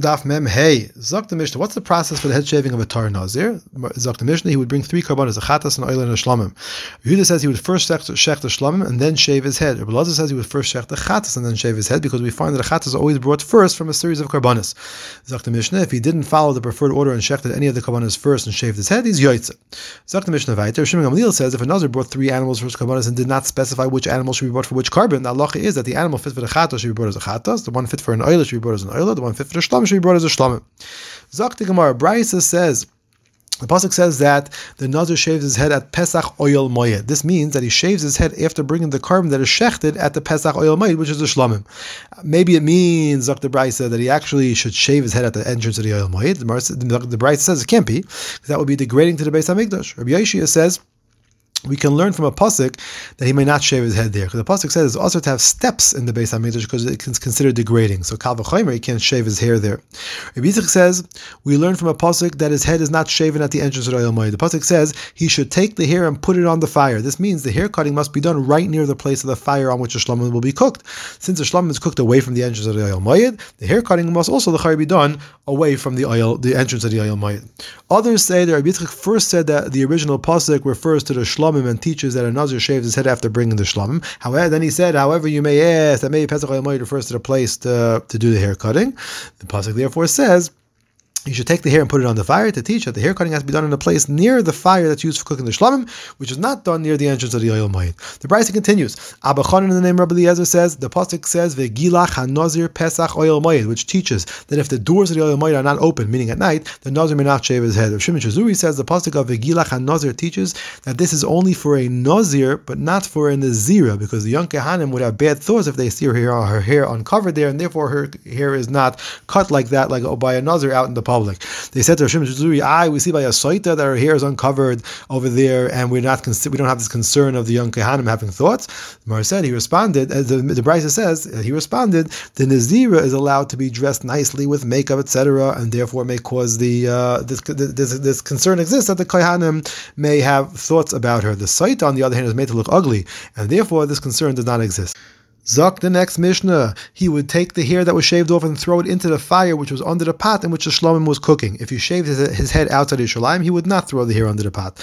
Daf Mem Hey. Zok the Mishnah. What's the process for the head shaving of a Tar Nazir? Zok the Mishnah. He would bring three karbanos, a chatas, an oil, and a shlamim. Yehuda says he would first shech the shlamim and then shave his head. Rabbi says he would first shech the chatas and then shave his head because we find that a chatas is always brought first from a series of karbanos. Zok the Mishnah. If he didn't follow the preferred order and shechted any of the karbanos first and shaved his head, he's yoytze. Zok the Mishnah Vaiter. Shimon Gamliel says if a Nazir brought three animals for his karbanos and did not specify which animal should be brought for which korban, the halacha is that the animal fit for the chatas should be brought as a chatas, the one fit for an oil should be brought as an oil, the one fit for the shlamim should be brought as a shlamim. Zakti Gemara, Brisa says, the pasuk says that the nazir shaves his head at Pesach oil moyed. This means that he shaves his head after bringing the carbon that is shechted at the Pesach oil moyed, which is the shlamim. Maybe it means Dr. Bryce that he actually should shave his head at the entrance of the oil moyed. The, the says it can't be because that would be degrading to the Beis Hamikdash. Rabbi Yeshua says we can learn from a pasuk that he may not shave his head there, because the pasuk says it's also to have steps in the Beis Hamikdash because it's considered degrading. So Kal v'chomer, he can't shave his hair there. Rabbi Yitzchak says we learn from a pasuk that his head is not shaven at the entrance of the Oil The pasuk says he should take the hair and put it on the fire. This means the hair cutting must be done right near the place of the fire on which the shlamim will be cooked. Since the shlamim is cooked away from the entrance of the Oil the hair cutting must also the be done away from the oil, the entrance of the Oil Others say that Rabbi Yitzchak first said that the original pasuk refers to the shlamim and teaches that a Nazir shaves his head after bringing the shlamim. However, then he said, however, you may ask that maybe Pesach refers to the place to, to do the hair cutting. The pasuk therefore says you should take the hair and put it on the fire to teach that the hair cutting has to be done in a place near the fire that's used for cooking the shlamim, which is not done near the entrance of the oil mayit. The Brisa continues. Abba in the name of Rabbi Eliezer says the pasuk says vegilach hanazir pesach oil mayit, which teaches that if the doors of the oil mayit are not open, meaning at night, the nazir may not shave his head. Shimon Shezuri says the pasuk of vegilach hanazir teaches that this is only for a nazir, but not for a nazira, because the young kehanim would have bad thoughts if they see her hair, her hair uncovered there, and therefore her hair is not cut like that, like by a nazir out in the public public. They said to Hashem Zuri, "I we see by a soita that her hair is uncovered over there, and we're not we don't have this concern of the young kehanim having thoughts." The Mar said he responded, as the, the Brisa says, he responded, the nazira is allowed to be dressed nicely with makeup, etc., and therefore may cause the uh, this, this, this concern exists that the kehanim may have thoughts about her. The soita, on the other hand, is made to look ugly, and therefore this concern does not exist. Zok the next Mishnah, he would take the hair that was shaved off and throw it into the fire which was under the pot in which the shlomim was cooking. If he shaved his, his head outside of Yerushalayim, he would not throw the hair under the pot.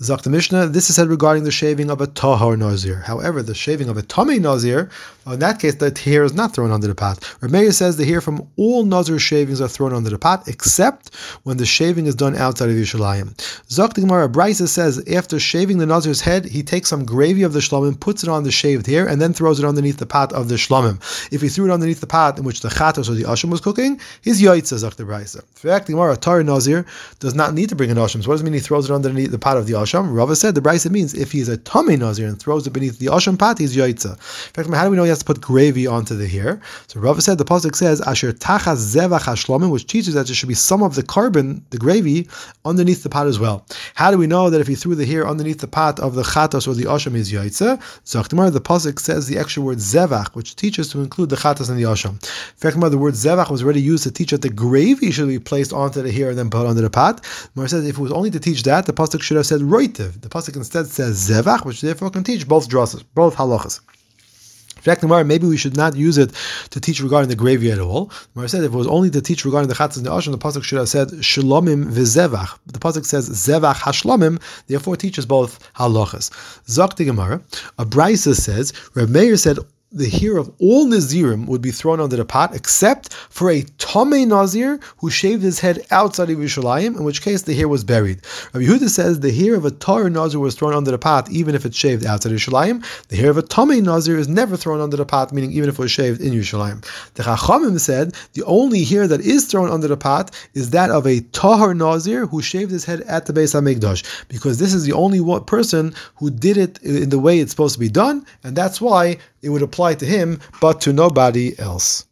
Zok the Mishnah, this is said regarding the shaving of a tahar nazir. However, the shaving of a tomei nazir, in that case, the hair is not thrown under the pot. Rameir says the hair from all nazir shavings are thrown under the pot, except when the shaving is done outside of Yerushalayim. Zok the Gemara, Brisa says after shaving the nazir's head, he takes some gravy of the shlomim, puts it on the shaved hair, and then throws it underneath the pot of the shlamim. If he threw it underneath the pot in which the chatos or the asham was cooking, he's yaitza zak the brisa. In fact, Gemara Tar Nazir does not need to bring an asham. So what does it mean he throws it underneath the pot of the asham? Rava said the brisa means if he's a tomei nazir and throws it beneath the asham pot, he's yaitza. In fact, how do we know he has to put gravy onto the hair? So Rava said the pasuk says asher tachas zevach hashlamim, which teaches that there should be some of the carbon, the gravy, underneath the pot as well. How do we know that if he threw the hair underneath the pot of the chatos or the asham, he's yaitza? Zaktimar, the pasuk says the extra word zevach, which teaches to include the chatas and the asham. In fact, the word zevach was already used to teach that the gravy should be placed onto the hair and then put under the pot. Mar says if it was only to teach that, the pasuk should have said roitiv. The pasuk instead says zevach, which therefore can teach both drasas, both halachas. maybe we should not use it to teach regarding the gravy at all. Mar said if it was only to teach regarding the chatas and the asham, the pasuk should have said shalomim v'zevach. The pasuk says zevach hashlomim, therefore teaches both halachas. Zok Gemara, a brisa says, Reb Meir said the hair of all Nazirim would be thrown under the pot, except for a Tomei Nazir who shaved his head outside of Yerushalayim, in which case the hair was buried. Rabbi Yehuda says the hair of a Torah Nazir was thrown under the pot, even if it's shaved outside of Yerushalayim. The hair of a Tomei Nazir is never thrown under the pot, meaning even if it was shaved in Yerushalayim. The Chachamim said the only hair that is thrown under the pot is that of a Tahar Nazir who shaved his head at the Beis Hamikdash, because this is the only person who did it in the way it's supposed to be done, and that's why it would apply to him, but to nobody else.